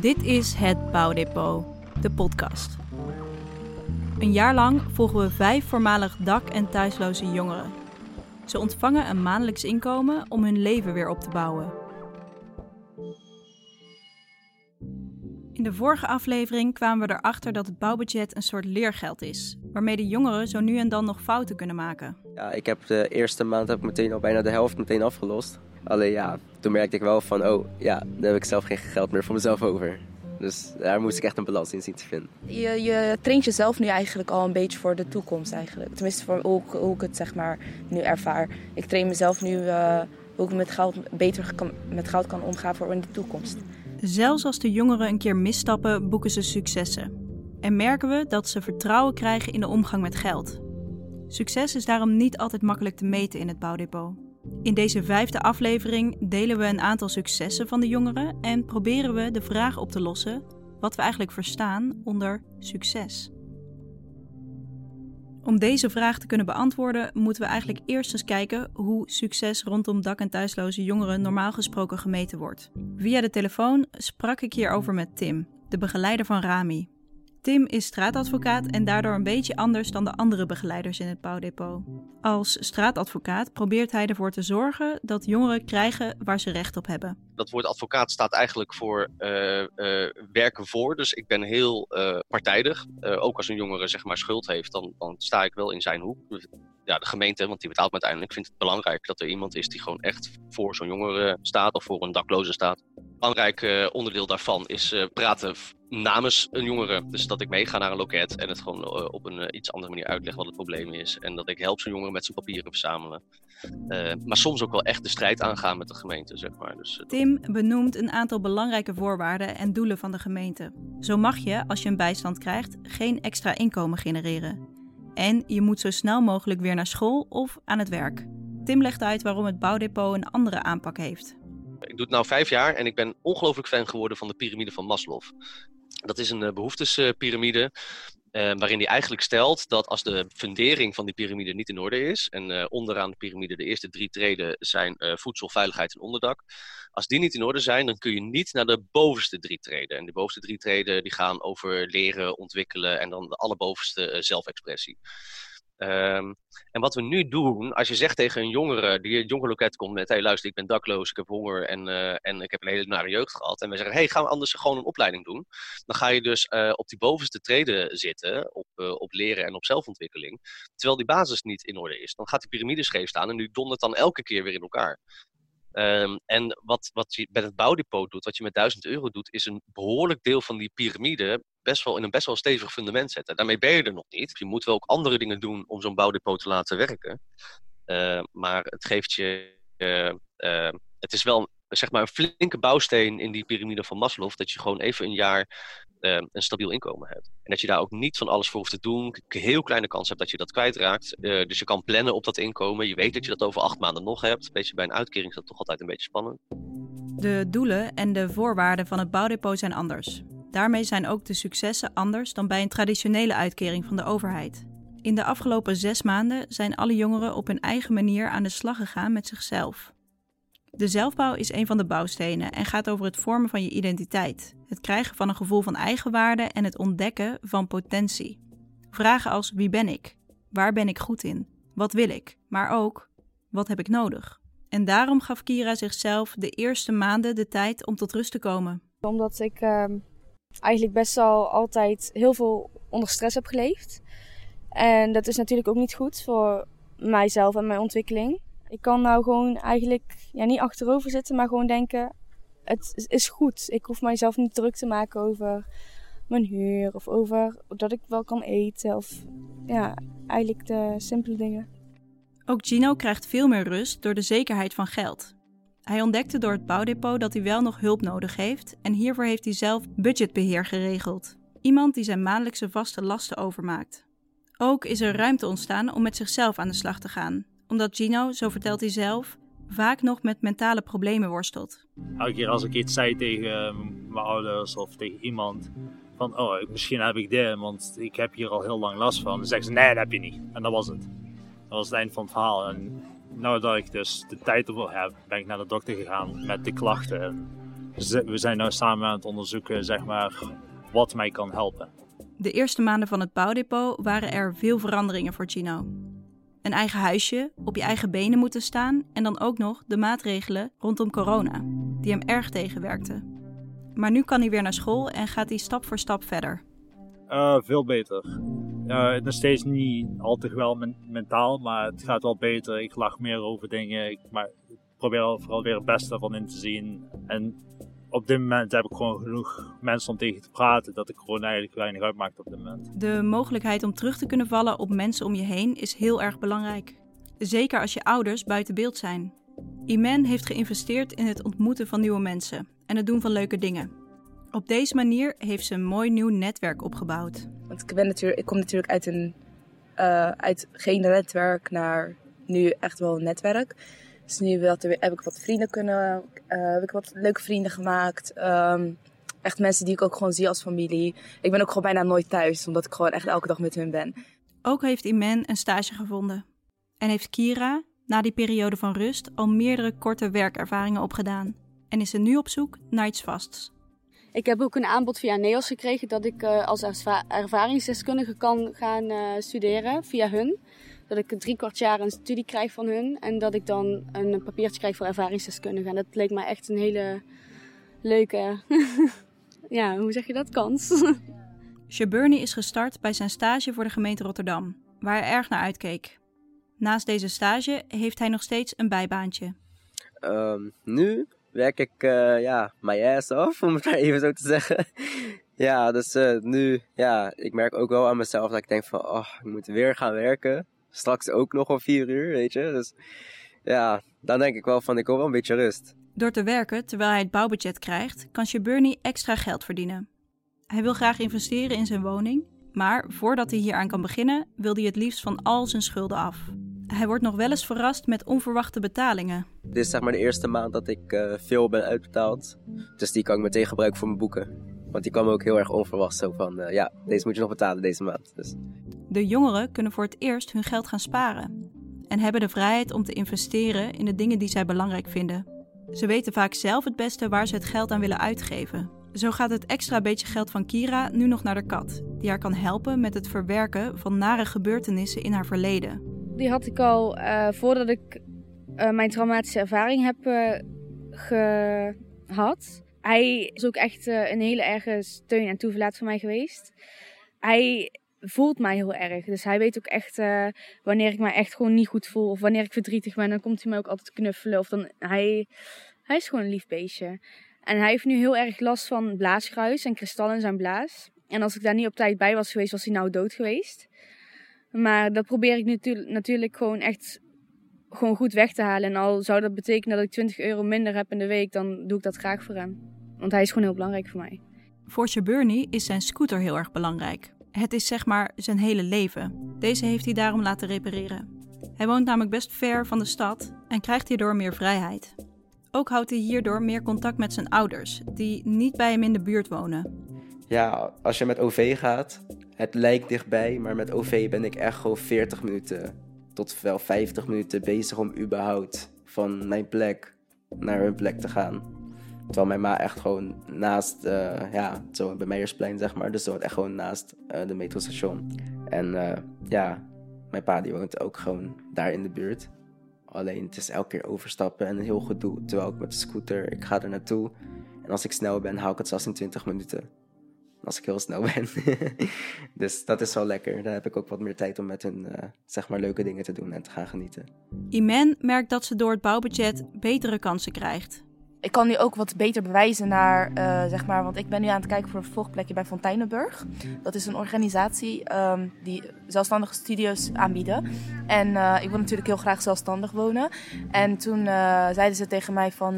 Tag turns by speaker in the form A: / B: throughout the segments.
A: Dit is het Bouwdepot, de podcast. Een jaar lang volgen we vijf voormalig dak- en thuisloze jongeren. Ze ontvangen een maandelijks inkomen om hun leven weer op te bouwen. In de vorige aflevering kwamen we erachter dat het bouwbudget een soort leergeld is, waarmee de jongeren zo nu en dan nog fouten kunnen maken.
B: Ja, ik heb de eerste maand heb ik meteen al bijna de helft meteen afgelost. Alleen ja, toen merkte ik wel van, oh ja, dan heb ik zelf geen geld meer voor mezelf over. Dus daar moest ik echt een balans in zien te vinden.
C: Je, je traint jezelf nu eigenlijk al een beetje voor de toekomst eigenlijk. Tenminste, voor hoe, ik- hoe ik het zeg maar nu ervaar. Ik train mezelf nu eh, hoe ik met geld beter kan, met geld kan omgaan voor in de toekomst.
A: Zelfs als de jongeren een keer misstappen, boeken ze successen. En merken we dat ze vertrouwen krijgen in de omgang met geld. Succes is daarom niet altijd makkelijk te meten in het bouwdepot. In deze vijfde aflevering delen we een aantal successen van de jongeren en proberen we de vraag op te lossen wat we eigenlijk verstaan onder succes. Om deze vraag te kunnen beantwoorden, moeten we eigenlijk eerst eens kijken hoe succes rondom dak- en thuisloze jongeren normaal gesproken gemeten wordt. Via de telefoon sprak ik hierover met Tim, de begeleider van Rami. Tim is straatadvocaat en daardoor een beetje anders dan de andere begeleiders in het bouwdepot. Als straatadvocaat probeert hij ervoor te zorgen dat jongeren krijgen waar ze recht op hebben.
D: dat woord advocaat staat eigenlijk voor eh, eh, werken voor. Dus ik ben heel eh, partijdig. Ook als een jongere zeg maar schuld heeft, dan, dan sta ik wel in zijn hoek. Ja, de gemeente, want die betaalt me uiteindelijk, vindt het belangrijk dat er iemand is die gewoon echt voor zo'n jongere staat of voor een dakloze staat. Belangrijk eh, onderdeel daarvan is eh, praten namens een jongere. Dus dat ik meega naar een loket en het gewoon eh, op een iets andere manier uitleg wat het probleem is. En dat ik help zo'n jongere met zijn papieren verzamelen. Maar soms ook wel echt de strijd aangaan met de gemeente, zeg maar. Dus,
A: Tim benoemt een aantal belangrijke voorwaarden en doelen van de gemeente. Zo mag je, als je een bijstand krijgt, geen extra inkomen genereren. En je moet zo snel mogelijk weer naar school of aan het werk. Tim legt uit waarom het bouwdepot een andere aanpak heeft.
D: Ik doe het nu vijf jaar en ik ben ongelooflijk fan geworden van de piramide van Maslow. Dat is een eh, behoeftespiramide. eh, waarin hij eigenlijk stelt dat als de fundering van die piramide niet in orde is, en eh, onderaan de piramide de eerste drie treden zijn eh, voedsel, veiligheid en onderdak. Als die niet in orde zijn, dan kun je niet naar de bovenste drie treden. En de bovenste drie treden die gaan over leren, ontwikkelen en dan de allerbovenste eh, zelfexpressie. Ehm, en wat we nu doen, als je zegt tegen een jongere die het jongerenloket komt met: hey, luister, ik ben dakloos, ik heb honger en, eh, en ik heb een hele nare jeugd gehad. En we zeggen: hey, gaan we anders gewoon een opleiding doen? Dan ga je dus eh, op die bovenste treden zitten, op, eh, op leren en op zelfontwikkeling. Terwijl die basis niet in orde is. Dan gaat die piramide scheef staan en nu dondert dan elke keer weer in elkaar. Ehm, en wat, wat je met het bouwdepot doet, wat je met 1000 euro doet, is een behoorlijk deel van die piramide best wel in een best wel stevig fundament zetten. Daarmee ben je er nog niet. Je moet wel ook andere dingen doen om zo'n bouwdepot te laten werken. Eh, maar het geeft je. eh, eh, het is wel zeg maar een flinke bouwsteen in die piramide van Maslow. Dat je gewoon even een jaar eh, een stabiel inkomen hebt. En dat je daar ook niet van alles voor hoeft te doen. Een heel kleine kans hebt dat je dat kwijtraakt. Eh, dus je kan plannen op dat inkomen. Je weet dat je dat over acht maanden nog hebt. Weet je, bij een uitkering is dat toch altijd een beetje spannend.
A: De doelen en de voorwaarden van het bouwdepot zijn anders. Daarmee zijn ook de successen anders dan bij een traditionele uitkering van de overheid. In de afgelopen zes maanden zijn alle jongeren op hun eigen manier aan de slag gegaan met zichzelf. De zelfbouw is een van de bouwstenen en gaat over het vormen van je identiteit, het krijgen van een gevoel van eigenwaarde en het ontdekken van potentie. Vragen als wie ben ik? Waar ben ik goed in? Wat wil ik? Maar ook wat heb ik nodig? En daarom gaf Kira zichzelf de eerste maanden de tijd om tot rust te komen.
E: Omdat ik ehm, eigenlijk best wel altijd heel veel onder stress heb geleefd. En dat is natuurlijk ook niet goed voor mijzelf en mijn ontwikkeling. Ik kan nou gewoon eigenlijk ja, niet achterover zitten, maar gewoon denken: het is goed. Ik hoef mijzelf niet druk te maken over mijn huur of over dat ik wel kan eten. Of ja, eigenlijk de simpele dingen.
A: Ook Gino krijgt veel meer rust door de zekerheid van geld. Hij ontdekte door het bouwdepot dat hij wel nog hulp nodig heeft en hiervoor heeft hij zelf budgetbeheer geregeld. Iemand die zijn maandelijkse vaste lasten overmaakt. Ook is er ruimte ontstaan om met zichzelf aan de slag te gaan, omdat Gino, zo vertelt hij zelf, vaak nog met mentale problemen worstelt.
F: elke keer als ik iets zei tegen eh, mijn ouders of tegen iemand, van oh, misschien heb ik dit, want ik heb hier al heel lang last van. Dan zeggen ze nee, dat heb je niet. En dat was het. Dat was het eind van het verhaal. En nou dat ik dus de tijd ervoor heb, ben ik naar de dokter gegaan met de klachten. En we zijn nu samen aan het onderzoeken, zeg maar, wat mij kan helpen.
A: De eerste maanden van het bouwdepot waren er veel veranderingen voor Gino. Een eigen huisje, op je eigen benen moeten staan en dan ook nog de maatregelen rondom corona, die hem erg tegenwerkten. Maar nu kan hij weer naar school en gaat hij stap voor stap verder.
F: Uh, veel beter. Uh, nog steeds niet al te wel mentaal, maar het gaat wel beter. Ik lach meer over dingen. Ik, maar ik probeer vooral weer het beste van in te zien. En op dit moment heb ik gewoon genoeg mensen om tegen te praten dat ik gewoon eigenlijk weinig uitmaakt op dit moment.
A: De mogelijkheid om terug te kunnen vallen op mensen om je heen is heel erg belangrijk. Zeker als je ouders buiten beeld zijn. Iman heeft geïnvesteerd in het ontmoeten van nieuwe mensen en het doen van leuke dingen. Op deze manier heeft ze een mooi nieuw netwerk opgebouwd.
C: Want ik, ben natuurlijk, ik kom natuurlijk uit, een, uh, uit geen netwerk naar nu echt wel een netwerk. Dus nu heb ik wat vrienden kunnen, uh, heb ik wat leuke vrienden gemaakt. Um, echt mensen die ik ook gewoon zie als familie. Ik ben ook gewoon bijna nooit thuis, omdat ik gewoon echt elke dag met hun ben.
A: Ook heeft Iman een stage gevonden. En heeft Kira, na die periode van rust, al meerdere korte werkervaringen opgedaan. En is ze nu op zoek naar iets vasts.
E: Ik heb ook een aanbod via NEOS gekregen dat ik uh, als ervaringsdeskundige kan gaan uh, studeren via hun. Dat ik drie kwart jaar een studie krijg van hun en dat ik dan een papiertje krijg voor ervaringsdeskundige. En dat leek mij echt een hele leuke, ja, hoe zeg je dat, kans.
A: Shaburny is gestart bij zijn stage voor de gemeente Rotterdam, waar hij erg naar uitkeek. Naast deze stage heeft hij nog steeds een bijbaantje.
B: Um, nu werk ik uh, ja, mijn ass af, om het maar even zo te zeggen. ja, dus uh, nu, ja, ik merk ook wel aan mezelf dat ik denk van, oh, ik moet weer gaan werken. Straks ook nog om vier uur, weet je. Dus ja, dan denk ik wel van, ik wil wel een beetje rust.
A: Door te werken terwijl hij het bouwbudget krijgt, kan Shaburny extra geld verdienen. Hij wil graag investeren in zijn woning, maar voordat hij hieraan kan beginnen, wil hij het liefst van al zijn schulden af. Hij wordt nog wel eens verrast met onverwachte betalingen.
B: Dit is zeg maar de eerste maand dat ik uh, veel ben uitbetaald. Dus die kan ik meteen gebruiken voor mijn boeken. Want die kwam ook heel erg onverwacht. Zo van, uh, ja, deze moet je nog betalen deze maand. Dus.
A: De jongeren kunnen voor het eerst hun geld gaan sparen. En hebben de vrijheid om te investeren in de dingen die zij belangrijk vinden. Ze weten vaak zelf het beste waar ze het geld aan willen uitgeven. Zo gaat het extra beetje geld van Kira nu nog naar de kat, die haar kan helpen met het verwerken van nare gebeurtenissen in haar verleden.
E: Die had ik al uh, voordat ik uh, mijn traumatische ervaring heb uh, gehad. Hij is ook echt een hele erge steun en toeverlaat voor mij geweest. Hij voelt mij heel erg. Dus hij weet ook echt wanneer ik mij echt gewoon niet goed voel. Of wanneer ik verdrietig ben, dan komt hij mij ook altijd knuffelen. Of dan, hij, hij is gewoon een lief beestje. En hij heeft nu heel erg last van blaasgruis en kristallen in zijn blaas. En als ik daar niet op tijd bij was geweest, was hij nou dood geweest. Maar dat probeer ik natuurlijk, natuurlijk gewoon echt gewoon goed weg te halen. En al zou dat betekenen dat ik 20 euro minder heb in de week, dan doe ik dat graag voor hem. Want hij is gewoon heel belangrijk voor mij.
A: Voor Shaburny is zijn scooter heel erg belangrijk. Het is zeg maar zijn hele leven. Deze heeft hij daarom laten repareren. Hij woont namelijk best ver van de stad en krijgt hierdoor meer vrijheid. Ook houdt hij hierdoor meer contact met zijn ouders, die niet bij hem in de buurt wonen.
B: Ja, als je met OV gaat, het lijkt dichtbij, maar met OV ben ik echt gewoon 40 minuten tot wel 50 minuten bezig om überhaupt van mijn plek naar hun plek te gaan. Terwijl mijn ma echt gewoon naast, uh, ja, zo bij Meijersplein zeg maar, dus zo echt gewoon naast uh, de metrostation. En uh, ja, mijn pa die woont ook gewoon daar in de buurt. Alleen het is elke keer overstappen en een heel gedoe. Terwijl ik met de scooter, ik ga er naartoe. En als ik snel ben, hou ik het zelfs in 20 minuten als ik heel snel ben. dus dat is wel lekker. Dan heb ik ook wat meer tijd om met hun zeg maar leuke dingen te doen en te gaan genieten.
A: Iman merkt dat ze door het bouwbudget betere kansen krijgt
C: ik kan nu ook wat beter bewijzen naar, uh, zeg maar, want ik ben nu aan het kijken voor een vervolgplekje bij Fonteinenburg. Dat is een organisatie um, die zelfstandige studio's aanbieden. En uh, ik wil natuurlijk heel graag zelfstandig wonen. En toen uh, zeiden ze tegen mij van,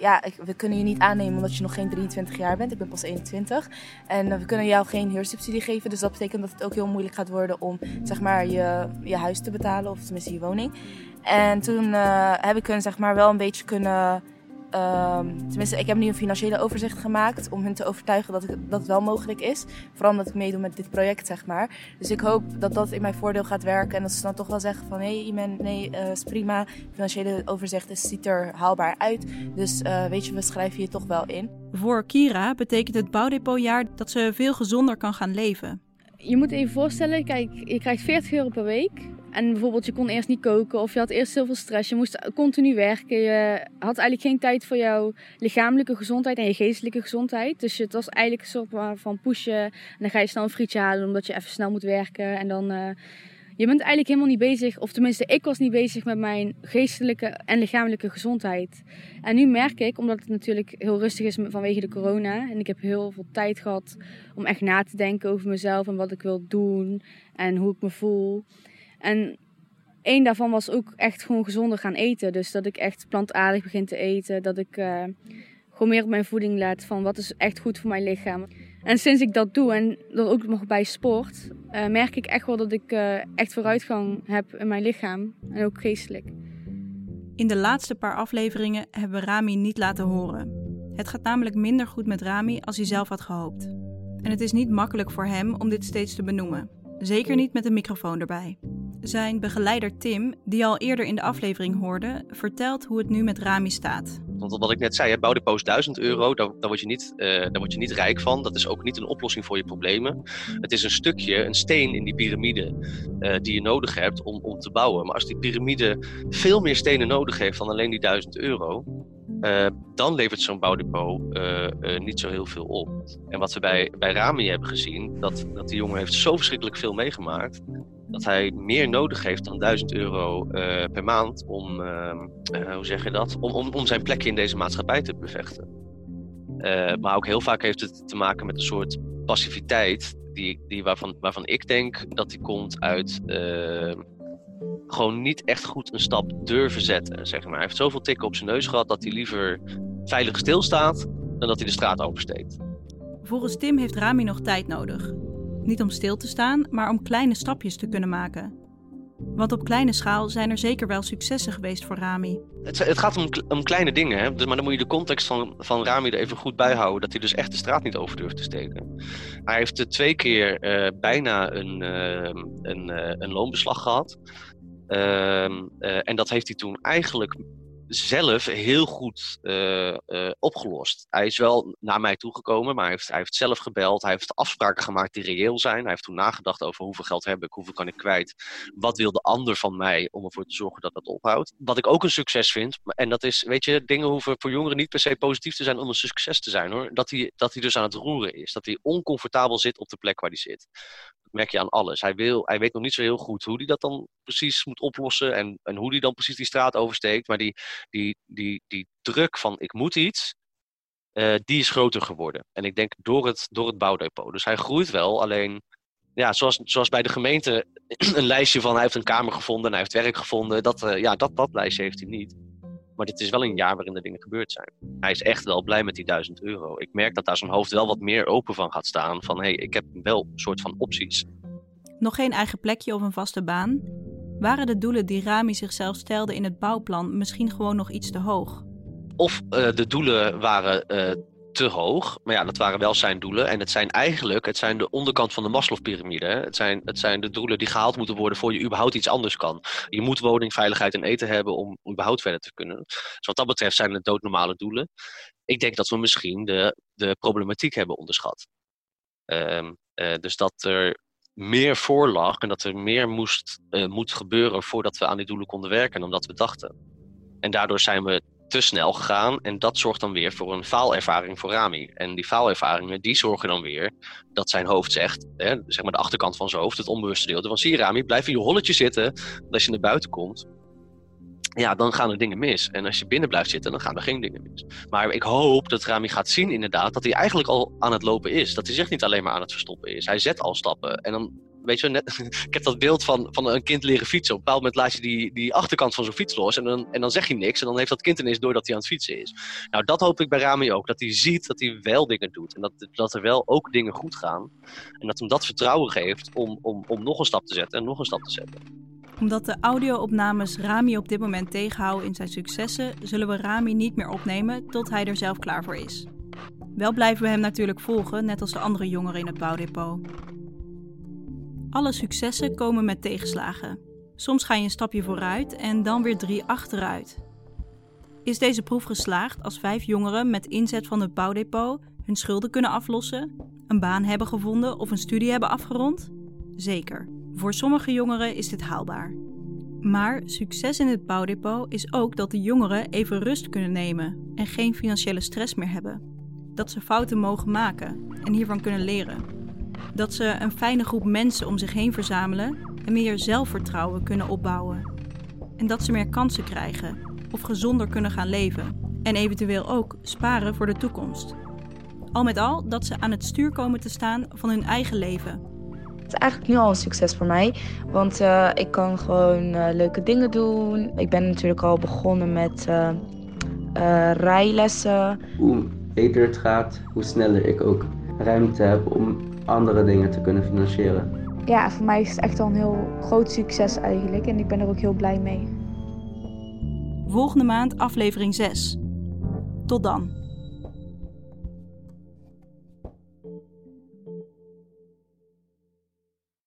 C: ja, we kunnen je niet aannemen omdat je nog geen 23 jaar bent. Ik ben pas 21. En we kunnen jou geen huursubsidie geven. Dus dat betekent dat het ook heel moeilijk gaat worden om, zeg maar, je, je huis te betalen. Of tenminste je woning. En toen heb ik hun, zeg maar, wel een beetje kunnen ehm, tenminste, ik heb nu een financiële overzicht gemaakt om hun te overtuigen dat, ik, dat het wel mogelijk is. Vooral omdat ik meedoe met dit project, zeg maar. Dus ik hoop dat dat in mijn voordeel gaat werken en dat ze dan toch wel zeggen van... hé, hey, Iman, nee, uh, is prima. Financiële overzicht is, ziet er haalbaar uit. Dus uh, weet je, we schrijven je toch wel in.
A: Voor Kira betekent het bouwdepotjaar dat ze veel gezonder kan gaan leven.
E: Je moet even voorstellen, kijk, je krijgt 40 euro per week. En bijvoorbeeld, je kon eerst niet koken of je had eerst heel veel stress. Je moest continu werken. Je had eigenlijk geen tijd voor jouw lichamelijke gezondheid en je geestelijke gezondheid. Dus het was eigenlijk een soort van pushen. En dan ga je snel een frietje halen omdat je even snel moet werken. En dan... Uh, je bent eigenlijk helemaal niet bezig, of tenminste, ik was niet bezig met mijn geestelijke en lichamelijke gezondheid. En nu merk ik, omdat het natuurlijk heel rustig is vanwege de corona, en ik heb heel veel tijd gehad om echt na te denken over mezelf en wat ik wil doen en hoe ik me voel. En één daarvan was ook echt gewoon gezonder gaan eten. Dus dat ik echt plantaardig begin te eten. Dat ik uh, gewoon meer op mijn voeding let van wat is echt goed voor mijn lichaam. En sinds ik dat doe en dat ook nog bij sport, uh, merk ik echt wel dat ik uh, echt vooruitgang heb in mijn lichaam en ook geestelijk.
A: In de laatste paar afleveringen hebben we Rami niet laten horen. Het gaat namelijk minder goed met Rami als hij zelf had gehoopt. En het is niet makkelijk voor hem om dit steeds te benoemen. Zeker niet met een microfoon erbij. Zijn begeleider Tim, die al eerder in de aflevering hoorde, vertelt hoe het nu met Rami staat.
D: Want wat ik net zei, bouw de post 1000 euro, daar, word je niet, uh, daar word je niet rijk van. Dat is ook niet een oplossing voor je problemen. Het is een stukje, een steen in die piramide uh, die je nodig hebt om, om te bouwen. Maar als die piramide veel meer stenen nodig heeft dan alleen die 1000 euro, uh, dan levert zo'n bouwdepot niet zo heel veel op. En wat we bij, bij Rami hebben gezien, dat, dat die jongen heeft zo verschrikkelijk veel meegemaakt, dat hij meer nodig heeft dan 1000 euro per maand om, ehm, hoe zeg je dat, om, om, om zijn plekje in deze maatschappij te bevechten. maar ook heel vaak heeft het te maken met een soort passiviteit, die, die waarvan, waarvan ik denk dat die komt uit gewoon niet echt goed een stap durven zetten. Zeg maar. Hij heeft zoveel tikken op zijn neus gehad dat hij liever veilig stilstaat dan dat hij de straat oversteekt.
A: Volgens Tim heeft Rami nog tijd nodig. Niet om stil te staan, maar om kleine stapjes te kunnen maken. Want op kleine schaal zijn er zeker wel successen geweest voor Rami.
D: Het, het gaat om, om, kleine dingen, hè? Dus, maar dan moet je de context van, van Rami er even goed bij houden. Dat hij dus echt de straat niet over durft te steken. Hij heeft uh, twee keer uh, bijna een, uh, een, een loonbeslag gehad. Ehm, eh, en dat heeft hij toen eigenlijk zelf heel goed uh, uh, opgelost. Hij is wel naar mij toegekomen, maar hij heeft, hij heeft zelf gebeld. Hij heeft afspraken gemaakt die reëel zijn. Hij heeft toen nagedacht over hoeveel geld heb ik, hoeveel kan ik kwijt. Wat wil de ander van mij om ervoor te zorgen dat dat ophoudt. Wat ik ook een succes vind, en dat is, weet je, dingen hoeven voor jongeren niet per se positief te zijn om een succes te zijn hoor. Dat hij, dat hij dus aan het roeren is. Dat hij oncomfortabel zit op de plek waar hij zit merk je aan alles. Hij, wil, hij weet nog niet zo heel goed hoe hij dat dan precies moet oplossen en, en hoe hij dan precies die straat oversteekt. Maar die, die, die, die druk van ik moet iets, uh, die is groter geworden. En ik denk door het, door het bouwdepot. Dus hij groeit wel, alleen ja, zoals, zoals bij de gemeente een lijstje van hij heeft een kamer gevonden en hij heeft werk gevonden. Dat, uh, ja, dat, dat lijstje heeft hij niet. Maar dit is wel een jaar waarin er dingen gebeurd zijn. Hij is echt wel blij met die 1000 euro. Ik merk dat daar zijn hoofd wel wat meer open van gaat staan. Van hé, hey, ik heb wel een soort van opties.
A: Nog geen eigen plekje of een vaste baan? Waren de doelen die Rami zichzelf stelde in het bouwplan misschien gewoon nog iets te hoog?
D: Of uh, de doelen waren uh, te hoog. Maar ja, dat waren wel zijn doelen. En het zijn eigenlijk het zijn de onderkant van de Maslow-pyramide. Het zijn, het zijn de doelen die gehaald moeten worden voor je überhaupt iets anders kan. Je moet woning, veiligheid en eten hebben om überhaupt verder te kunnen. Dus wat dat betreft zijn het doodnormale doelen. Ik denk dat we misschien de, de problematiek hebben onderschat. Um, uh, dus dat er meer voor lag en dat er meer moest, uh, moet gebeuren voordat we aan die doelen konden werken dan dat we dachten. En daardoor zijn we te snel gegaan. En dat zorgt dan weer voor een faalervaring voor Rami. En die faalervaringen die zorgen dan weer dat zijn hoofd zegt, hè, zeg maar de achterkant van zijn hoofd, het onbewuste deel. Van zie Rami, blijf in je holletje zitten. Als je naar buiten komt, ja, dan gaan er dingen mis. En als je binnen blijft zitten, dan gaan er geen dingen mis. Maar ik hoop dat Rami gaat zien inderdaad dat hij eigenlijk al aan het lopen is. Dat hij zich niet alleen maar aan het verstoppen is. Hij zet al stappen. En dan weet je, net, ik heb dat beeld van, van een kind leren fietsen. Op een bepaald moment laat je die, die achterkant van zo'n fiets los en dan, en dan zeg je niks. En dan heeft dat kind ineens door dat hij aan het fietsen is. Nou, dat hoop ik bij Rami ook. Dat hij ziet dat hij wel dingen doet. En dat, dat er wel ook dingen goed gaan. En dat hem dat vertrouwen geeft om, om, om nog een stap te zetten en nog een stap te zetten.
A: Omdat de audio-opnames Rami op dit moment tegenhouden in zijn successen, zullen we Rami niet meer opnemen tot hij er zelf klaar voor is. Wel blijven we hem natuurlijk volgen, net als de andere jongeren in het bouwdepot. Alle successen komen met tegenslagen. Soms ga je een stapje vooruit en dan weer drie achteruit. Is deze proef geslaagd als vijf jongeren met inzet van het bouwdepot hun schulden kunnen aflossen, een baan hebben gevonden of een studie hebben afgerond? Zeker. Voor sommige jongeren is dit haalbaar. Maar succes in het bouwdepot is ook dat de jongeren even rust kunnen nemen en geen financiële stress meer hebben. Dat ze fouten mogen maken en hiervan kunnen leren. Dat ze een fijne groep mensen om zich heen verzamelen en meer zelfvertrouwen kunnen opbouwen. En dat ze meer kansen krijgen of gezonder kunnen gaan leven en eventueel ook sparen voor de toekomst. Al met al dat ze aan het stuur komen te staan van hun eigen leven.
C: Het is eigenlijk nu al een succes voor mij, want uh, ik kan gewoon uh, leuke dingen doen. Ik ben natuurlijk al begonnen met uh, rijlessen.
B: Hoe beter het gaat, hoe sneller ik ook ruimte heb om andere dingen te kunnen financieren.
G: Ja, voor mij is het echt al een heel groot succes eigenlijk en ik ben er ook heel blij mee.
A: Volgende maand aflevering 6. Tot dan.